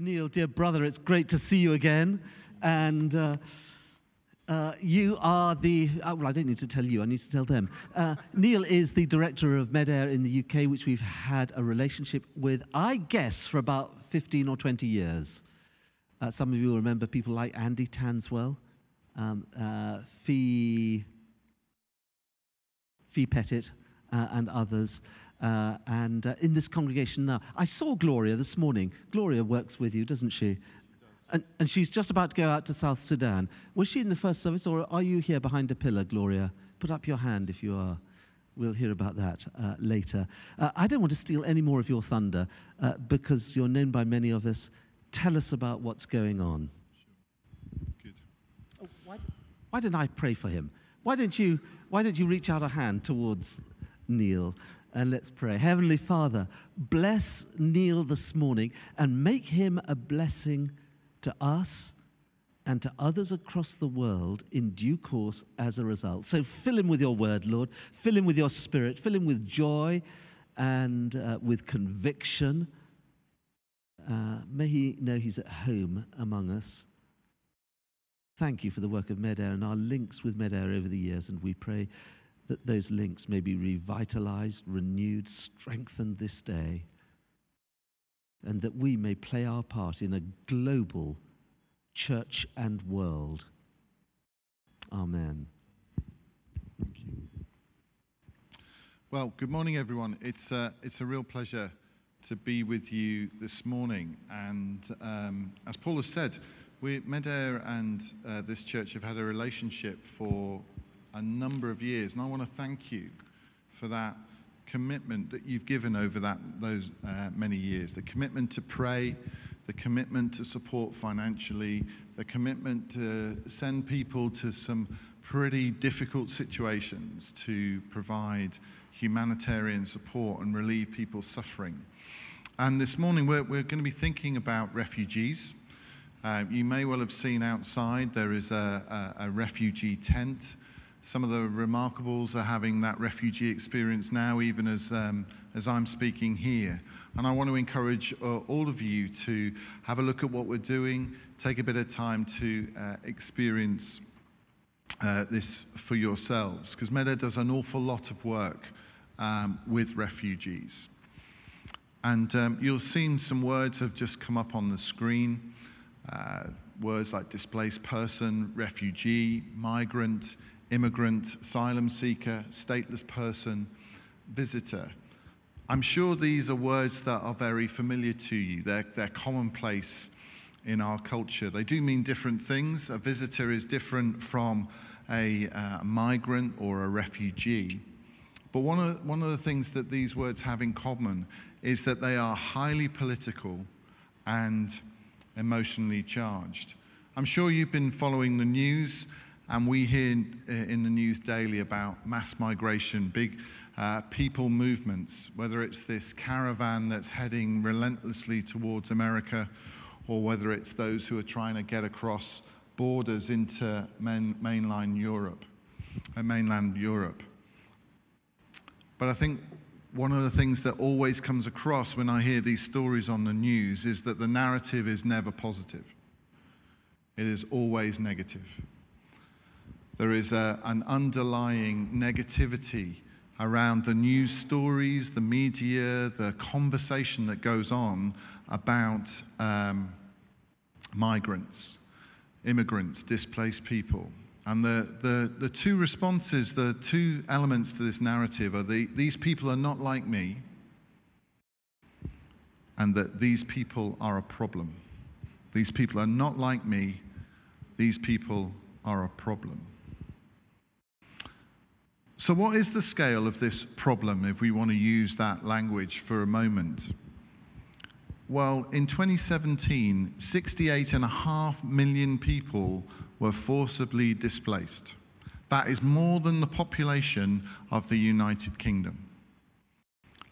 Neil, dear brother, it's great to see you again. And uh, uh, you are the, uh, well, I don't need to tell you, I need to tell them. Uh, Neil is the director of Medair in the UK, which we've had a relationship with, I guess, for about 15 or 20 years. Uh, some of you will remember people like Andy Tanswell, um, uh, Fee, Fee Pettit, and others. Uh, and uh, in this congregation now, I saw Gloria this morning. Gloria works with you, doesn't she? And, and she's just about to go out to South Sudan. Was she in the first service, or are you here behind a pillar, Gloria? Put up your hand if you are. We'll hear about that uh, later. Uh, I don't want to steal any more of your thunder uh, because you're known by many of us. Tell us about what's going on. Sure. Good. Oh, why, why didn't I pray for him? Why don't you, why don't you reach out a hand towards Neil? And let's pray. Heavenly Father, bless Neil this morning and make him a blessing to us and to others across the world in due course as a result. So fill him with your word, Lord. Fill him with your spirit. Fill him with joy and uh, with conviction. Uh, may he know he's at home among us. Thank you for the work of Medair and our links with Medair over the years, and we pray that those links may be revitalized, renewed, strengthened this day, and that we may play our part in a global church and world. Amen. Thank you. Well, good morning, everyone. It's, uh, it's a real pleasure to be with you this morning. And um, as Paul has said, we, Medair and uh, this church have had a relationship for a number of years. And I want to thank you for that commitment that you've given over that, those uh, many years the commitment to pray, the commitment to support financially, the commitment to send people to some pretty difficult situations to provide humanitarian support and relieve people's suffering. And this morning, we're, we're going to be thinking about refugees. Uh, you may well have seen outside there is a, a, a refugee tent. Some of the remarkables are having that refugee experience now, even as, um, as I'm speaking here. And I want to encourage uh, all of you to have a look at what we're doing, take a bit of time to uh, experience uh, this for yourselves, because Medair does an awful lot of work um, with refugees. And um, you'll see some words have just come up on the screen. Uh, words like displaced person, refugee, migrant, immigrant, asylum seeker, stateless person, visitor. I'm sure these are words that are very familiar to you. They're, they're commonplace in our culture. They do mean different things. A visitor is different from a uh, migrant or a refugee. But one of, one of the things that these words have in common is that they are highly political and emotionally charged. I'm sure you've been following the news, and we hear in the news daily about mass migration, big uh, people movements, whether it's this caravan that's heading relentlessly towards America, or whether it's those who are trying to get across borders into main, mainline Europe, uh, mainland Europe. But I think one of the things that always comes across when I hear these stories on the news is that the narrative is never positive. It is always negative. There is a, an underlying negativity around the news stories, the media, the conversation that goes on about um, migrants, immigrants, displaced people. And the, the, the two responses, the two elements to this narrative are the, these people are not like me, and that these people are a problem. These people are not like me, these people are a problem. So, what is the scale of this problem if we want to use that language for a moment? Well, in 2017, 68.5 million people were forcibly displaced. That is more than the population of the United Kingdom.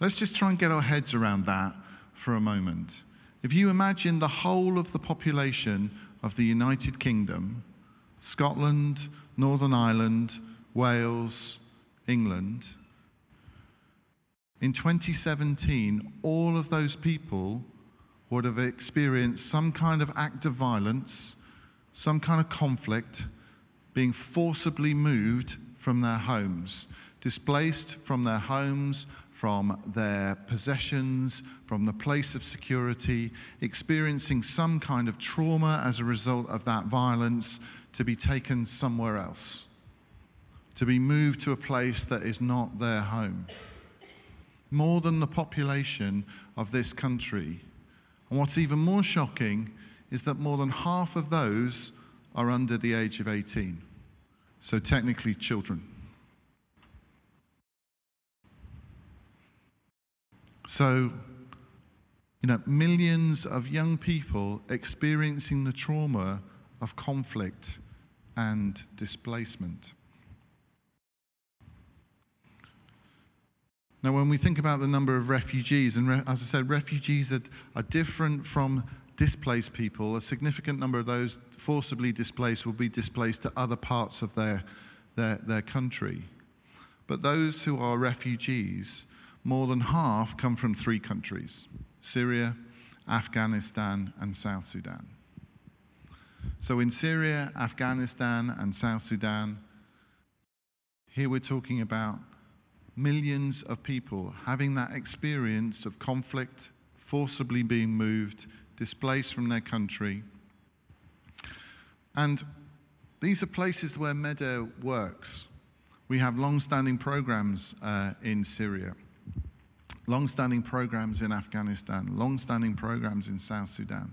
Let's just try and get our heads around that for a moment. If you imagine the whole of the population of the United Kingdom, Scotland, Northern Ireland, Wales, England, in 2017, all of those people would have experienced some kind of act of violence, some kind of conflict, being forcibly moved from their homes, displaced from their homes, from their possessions, from the place of security, experiencing some kind of trauma as a result of that violence, to be taken somewhere else, to be moved to a place that is not their home. More than the population of this country. And what's even more shocking is that more than half of those are under the age of 18. So, technically, children. So, you know, millions of young people experiencing the trauma of conflict and displacement. Now, when we think about the number of refugees, and re- as I said, refugees are, are different from displaced people. A significant number of those forcibly displaced will be displaced to other parts of their, their, their country. But those who are refugees, more than half come from three countries Syria, Afghanistan, and South Sudan. So in Syria, Afghanistan, and South Sudan, here we're talking about millions of people having that experience of conflict, forcibly being moved, displaced from their country. And these are places where Medair works. We have long standing programs uh, in Syria, long standing programs in Afghanistan, long standing programs in South Sudan.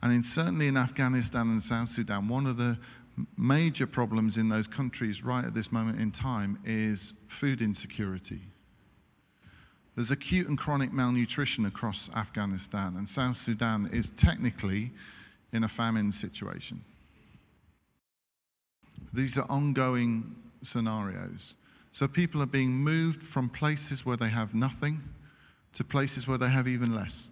And in, certainly in Afghanistan and South Sudan, one of the major problems in those countries right at this moment in time is food insecurity. There's acute and chronic malnutrition across Afghanistan, and South Sudan is technically in a famine situation. These are ongoing scenarios. So people are being moved from places where they have nothing to places where they have even less.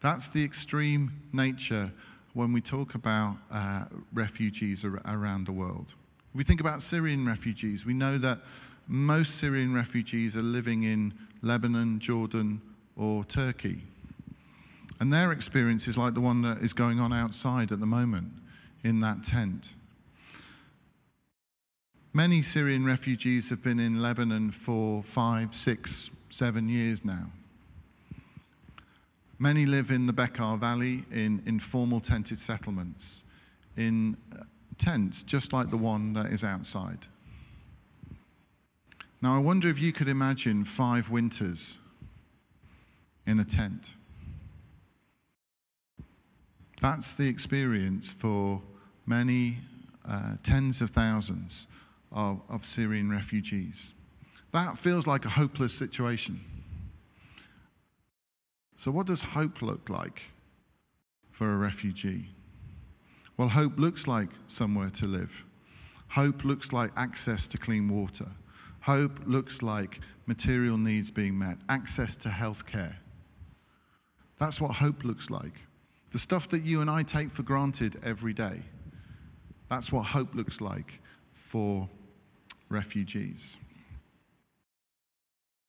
That's the extreme nature when we talk about uh, refugees ar- around the world. If we think about Syrian refugees, we know that most Syrian refugees are living in Lebanon, Jordan, or Turkey. And their experience is like the one that is going on outside at the moment in that tent. Many Syrian refugees have been in Lebanon for five, six, seven years now. Many live in the Bekaa Valley in informal tented settlements, in uh, tents just like the one that is outside. Now, I wonder if you could imagine five winters in a tent. That's the experience for many uh, tens of thousands of, of Syrian refugees. That feels like a hopeless situation. So, what does hope look like for a refugee? Well, hope looks like somewhere to live. Hope looks like access to clean water. Hope looks like material needs being met, access to health care. That's what hope looks like. The stuff that you and I take for granted every day. That's what hope looks like for refugees.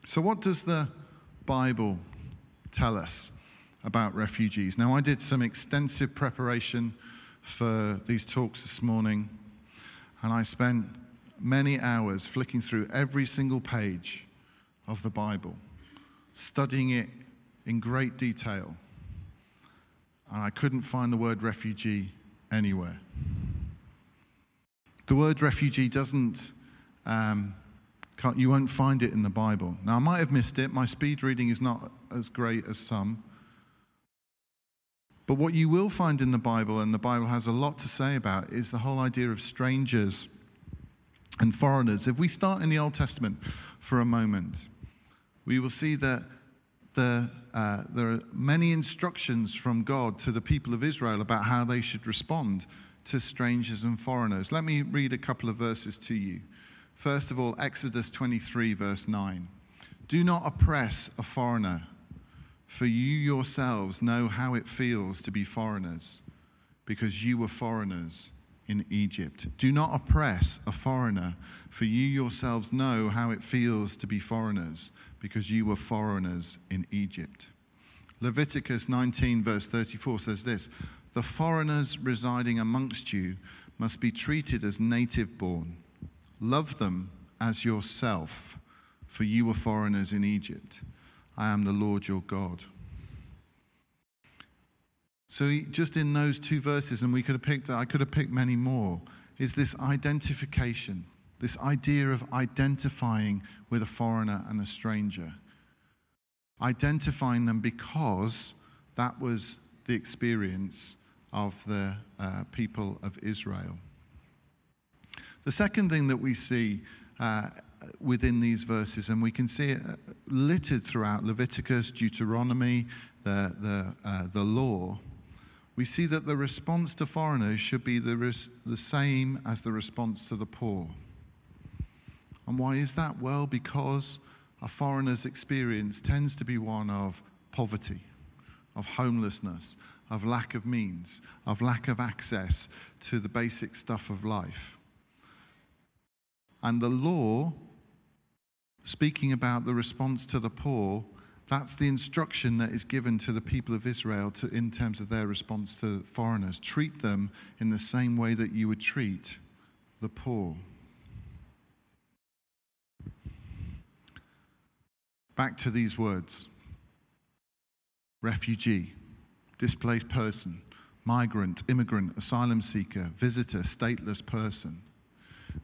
So, what does the Bible tell us about refugees. Now, I did some extensive preparation for these talks this morning, and I spent many hours flicking through every single page of the Bible, studying it in great detail. And I couldn't find the word refugee anywhere. The word refugee doesn't um, can't, you won't find it in the Bible. Now, I might have missed it. My speed reading is not as great as some. But what you will find in the Bible, and the Bible has a lot to say about, is the whole idea of strangers and foreigners. If we start in the Old Testament for a moment, we will see that the, uh, there are many instructions from God to the people of Israel about how they should respond to strangers and foreigners. Let me read a couple of verses to you. First of all, Exodus 23, verse 9. Do not oppress a foreigner, for you yourselves know how it feels to be foreigners, because you were foreigners in Egypt. Do not oppress a foreigner, for you yourselves know how it feels to be foreigners, because you were foreigners in Egypt. Leviticus 19, verse 34 says this The foreigners residing amongst you must be treated as native born. Love them as yourself, for you were foreigners in Egypt. I am the Lord your God. So, just in those two verses, and we could have picked, I could have picked many more, is this identification, this idea of identifying with a foreigner and a stranger. Identifying them because that was the experience of the uh, people of Israel. The second thing that we see uh, within these verses, and we can see it uh, littered throughout Leviticus, Deuteronomy, the, the, uh, the law, we see that the response to foreigners should be the, res- the same as the response to the poor. And why is that? Well, because a foreigner's experience tends to be one of poverty, of homelessness, of lack of means, of lack of access to the basic stuff of life. And the law, speaking about the response to the poor, that's the instruction that is given to the people of Israel to, in terms of their response to foreigners. Treat them in the same way that you would treat the poor. Back to these words refugee, displaced person, migrant, immigrant, asylum seeker, visitor, stateless person.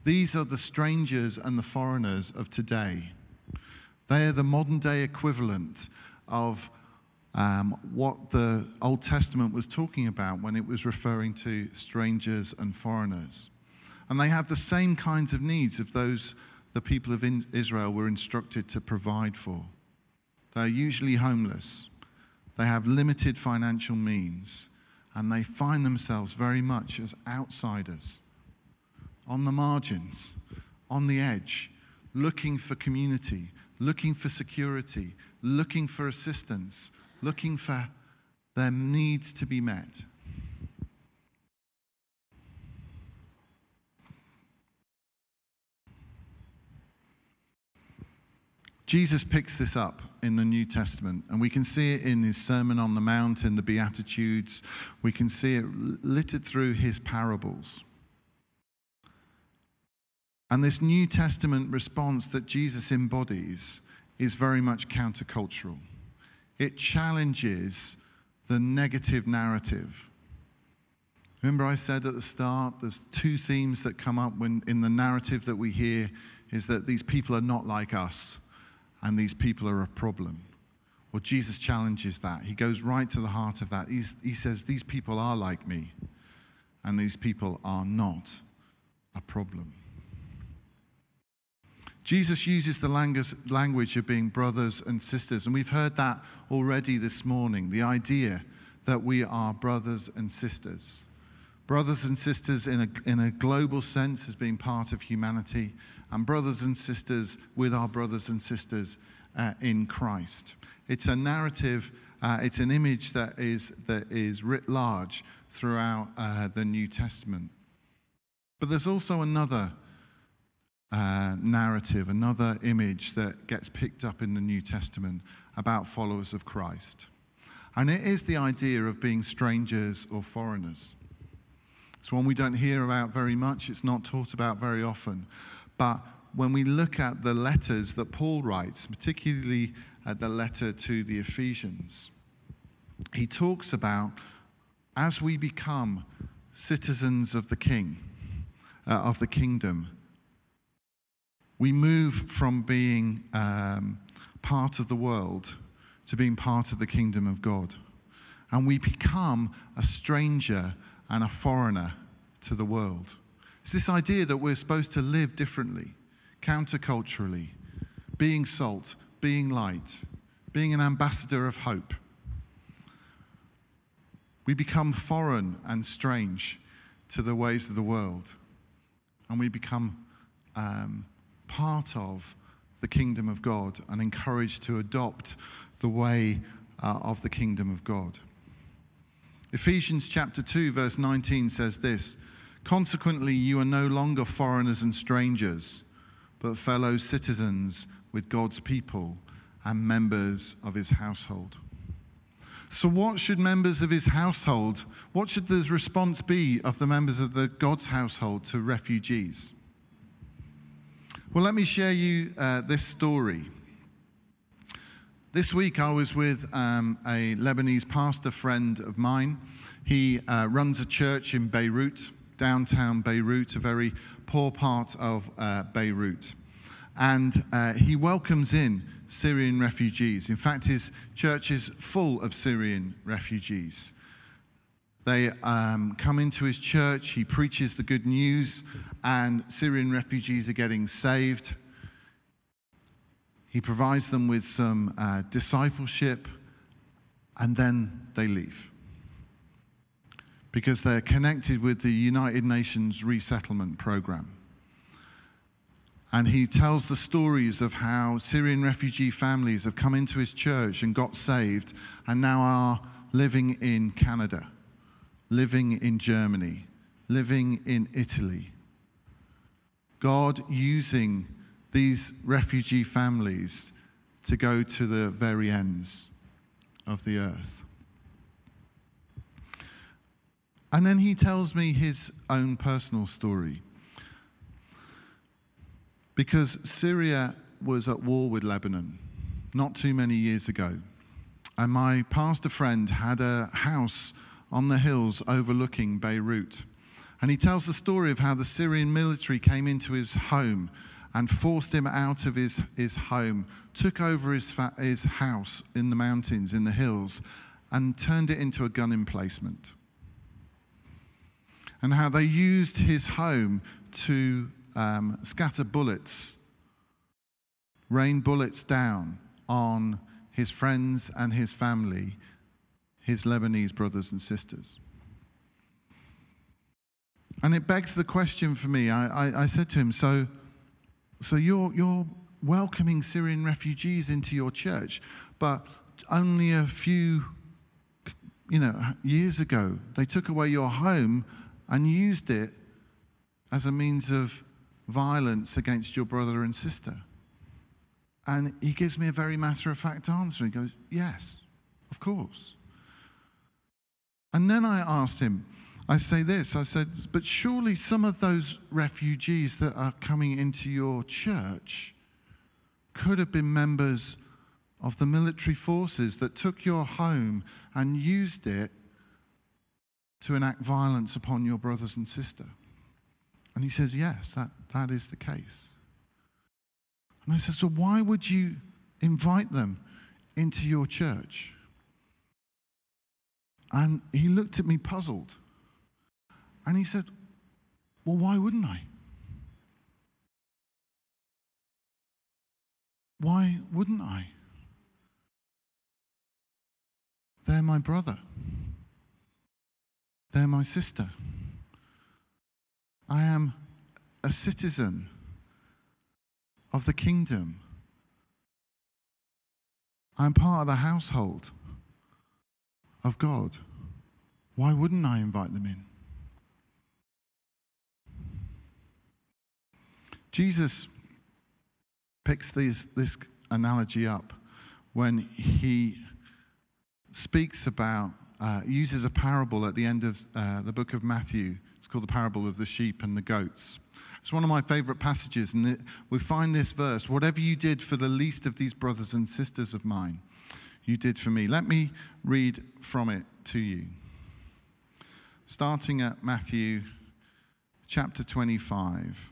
These are the strangers and the foreigners of today. They are the modern day equivalent of um, what the Old Testament was talking about when it was referring to strangers and foreigners. And they have the same kinds of needs of those the people of Israel were instructed to provide for. They're usually homeless, they have limited financial means, and they find themselves very much as outsiders on the margins, on the edge, looking for community, looking for security, looking for assistance, looking for their needs to be met. Jesus picks this up in the New Testament, and we can see it in his Sermon on the Mount, in the Beatitudes. We can see it littered through his parables. And this New Testament response that Jesus embodies is very much countercultural. It challenges the negative narrative. Remember, I said at the start, there's two themes that come up when, in the narrative that we hear is that these people are not like us and these people are a problem. Well, Jesus challenges that. He goes right to the heart of that. He's, he says, These people are like me, and these people are not a problem. Jesus uses the language of being brothers and sisters, and we've heard that already this morning the idea that we are brothers and sisters. Brothers and sisters in a, in a global sense as being part of humanity, and brothers and sisters with our brothers and sisters uh, in Christ. It's a narrative, uh, it's an image that is, that is writ large throughout uh, the New Testament. But there's also another narrative, another image that gets picked up in the New Testament about followers of Christ. And it is the idea of being strangers or foreigners. It's one we don't hear about very much, it's not taught about very often. But when we look at the letters that Paul writes, particularly at the letter to the Ephesians, he talks about as we become citizens of the king, uh, of the kingdom, we move from being um, part of the world to being part of the kingdom of God. And we become a stranger and a foreigner to the world. It's this idea that we're supposed to live differently, counterculturally, being salt, being light, being an ambassador of hope. We become foreign and strange to the ways of the world, and we become um, part of the kingdom of God and encouraged to adopt the way uh, of the kingdom of God. Ephesians chapter 2, verse 19 says this Consequently, you are no longer foreigners and strangers, but fellow citizens with God's people and members of his household. So, what should members of his household, what should the response be of the members of the God's household to refugees? Well, let me share you uh, this story. This week, I was with um, a Lebanese pastor friend of mine. He uh, runs a church in Beirut, downtown Beirut, a very poor part of uh, Beirut. And uh, he welcomes in Syrian refugees. In fact, his church is full of Syrian refugees. They um, come into his church, he preaches the good news, and Syrian refugees are getting saved. He provides them with some uh, discipleship, and then they leave because they're connected with the United Nations resettlement program. And he tells the stories of how Syrian refugee families have come into his church and got saved and now are living in Canada, living in Germany, living in Italy. God using these refugee families to go to the very ends of the earth. And then he tells me his own personal story because Syria was at war with Lebanon not too many years ago. And my pastor friend had a house on the hills overlooking Beirut. And he tells the story of how the Syrian military came into his home and forced him out of his, his home, took over his, fa- his house in the mountains, in the hills, and turned it into a gun emplacement. And how they used his home to um, scatter bullets, rain bullets down on his friends and his family, his Lebanese brothers and sisters. And it begs the question for me. I, I, I said to him, So, so you're, you're welcoming Syrian refugees into your church, but only a few you know, years ago, they took away your home and used it as a means of violence against your brother and sister? And he gives me a very matter of fact answer. He goes, Yes, of course. And then I asked him, I say this I said, But surely some of those refugees that are coming into your church could have been members of the military forces that took your home and used it to enact violence upon your brothers and sister. And he says, Yes, that, that is the case. And I said, So why would you invite them into your church? And he looked at me puzzled. And he said, Well, why wouldn't I? Why wouldn't I? They're my brother. They're my sister. I am a citizen of the kingdom. I'm part of the household of God. Why wouldn't I invite them in? Jesus picks this, this analogy up when he speaks about, uh, uses a parable at the end of uh, the book of Matthew it's called the parable of the sheep and the goats. It's one of my favorite passages, and it, we find this verse Whatever you did for the least of these brothers and sisters of mine, you did for me. Let me read from it to you. Starting at Matthew chapter 25,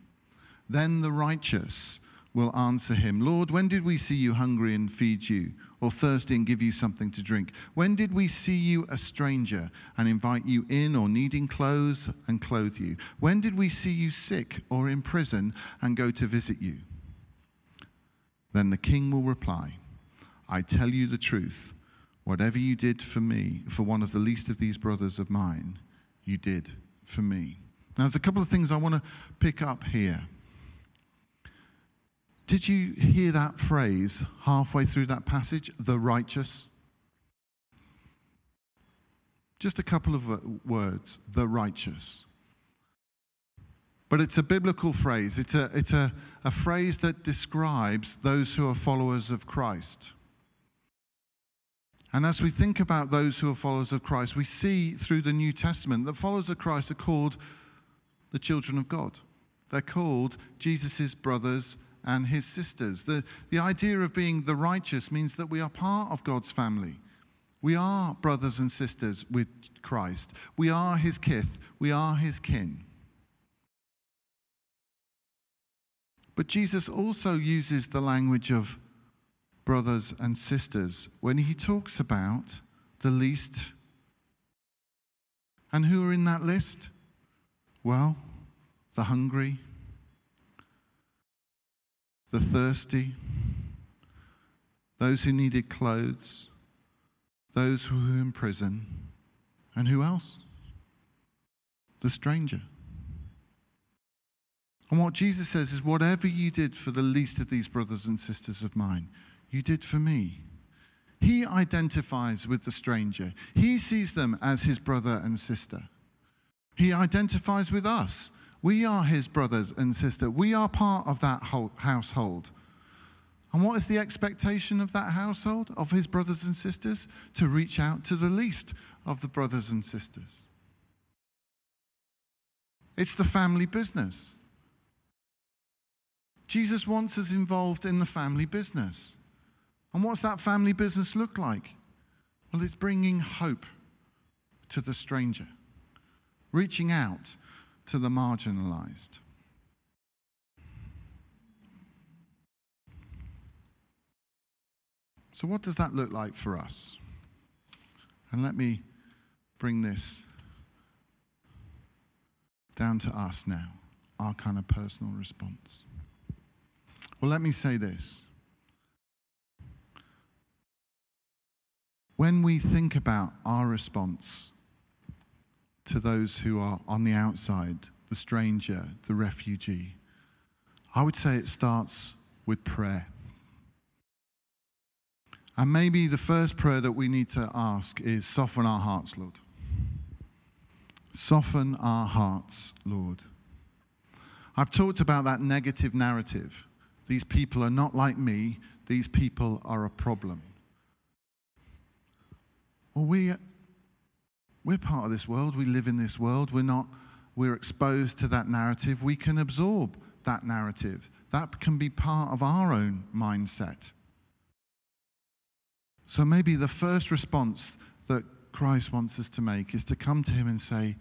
Then the righteous will answer him, Lord, when did we see you hungry and feed you, or thirsty and give you something to drink? When did we see you a stranger and invite you in, or needing clothes and clothe you? When did we see you sick or in prison and go to visit you? Then the king will reply, I tell you the truth. Whatever you did for me, for one of the least of these brothers of mine, you did for me. Now, there's a couple of things I want to pick up here. Did you hear that phrase halfway through that passage? The righteous. Just a couple of uh, words. The righteous. But it's a biblical phrase. It's a, it's a, a phrase that describes those who are followers of Christ. And as we think about those who are followers of Christ, we see through the New Testament that followers of Christ are called the children of God. They're called Jesus' brothers and his sisters. The, the idea of being the righteous means that we are part of God's family. We are brothers and sisters with Christ. We are his kith. We are his kin. But Jesus also uses the language of brothers and sisters when he talks about the least. And who are in that list? Well, the hungry, the thirsty, those who needed clothes, those who were in prison, and who else? The stranger. And what Jesus says is, whatever you did for the least of these brothers and sisters of mine, you did for me. He identifies with the stranger, he sees them as his brother and sister. He identifies with us. We are his brothers and sister. We are part of that household. And what is the expectation of that household, of his brothers and sisters? To reach out to the least of the brothers and sisters. It's the family business. Jesus wants us involved in the family business. And what's that family business look like? Well, it's bringing hope to the stranger, reaching out to the marginalized. So, what does that look like for us? And let me bring this down to us now, our kind of personal response. Well, let me say this. When we think about our response to those who are on the outside, the stranger, the refugee, I would say it starts with prayer. And maybe the first prayer that we need to ask is soften our hearts, Lord. Soften our hearts, Lord. I've talked about that negative narrative these people are not like me. These people are a problem. Well, we, we're part of this world. We live in this world. We're not, we're exposed to that narrative. We can absorb that narrative. That can be part of our own mindset. So maybe the first response that Christ wants us to make is to come to Him and say,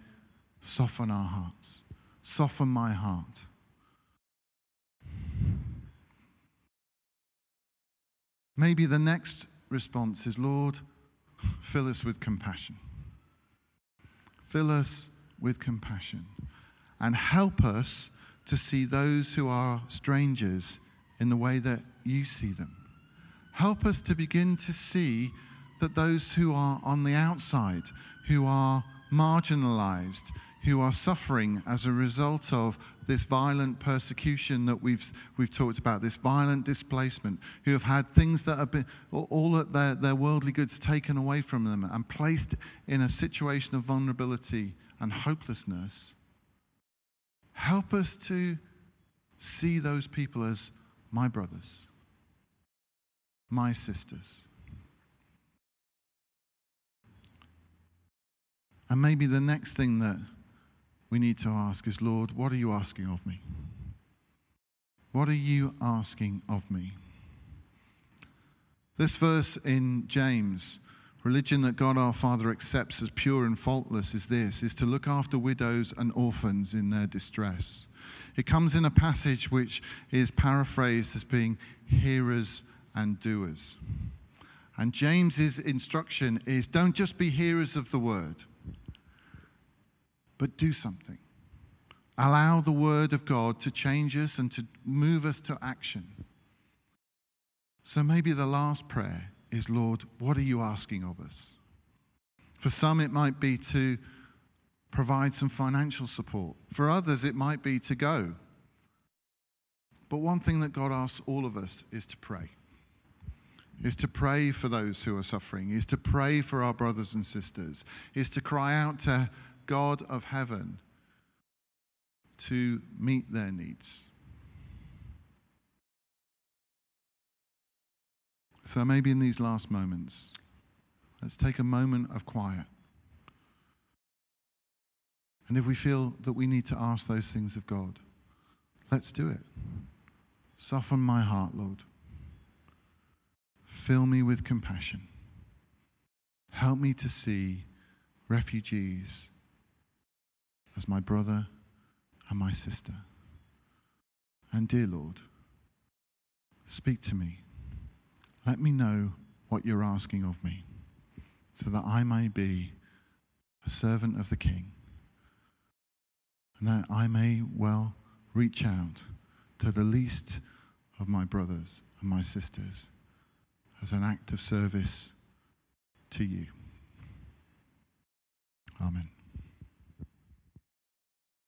Soften our hearts, soften my heart. Maybe the next response is, Lord, fill us with compassion. Fill us with compassion and help us to see those who are strangers in the way that you see them. Help us to begin to see that those who are on the outside, who are marginalized, who are suffering as a result of this violent persecution that we've, we've talked about, this violent displacement, who have had things that have been, all of their, their worldly goods taken away from them and placed in a situation of vulnerability and hopelessness. Help us to see those people as my brothers, my sisters. And maybe the next thing that we need to ask is, Lord, what are you asking of me? What are you asking of me? This verse in James, religion that God our Father accepts as pure and faultless is this, is to look after widows and orphans in their distress. It comes in a passage which is paraphrased as being hearers and doers. And James's instruction is don't just be hearers of the word but do something. Allow the Word of God to change us and to move us to action. So maybe the last prayer is, Lord, what are you asking of us? For some, it might be to provide some financial support. For others, it might be to go. But one thing that God asks all of us is to pray. Is to pray for those who are suffering, is to pray for our brothers and sisters, is to cry out to God of heaven to meet their needs. So maybe in these last moments, let's take a moment of quiet. And if we feel that we need to ask those things of God, let's do it. Soften my heart, Lord. Fill me with compassion. Help me to see refugees as my brother and my sister. And dear Lord, speak to me. Let me know what you're asking of me so that I may be a servant of the King and that I may well reach out to the least of my brothers and my sisters as an act of service to you. Amen.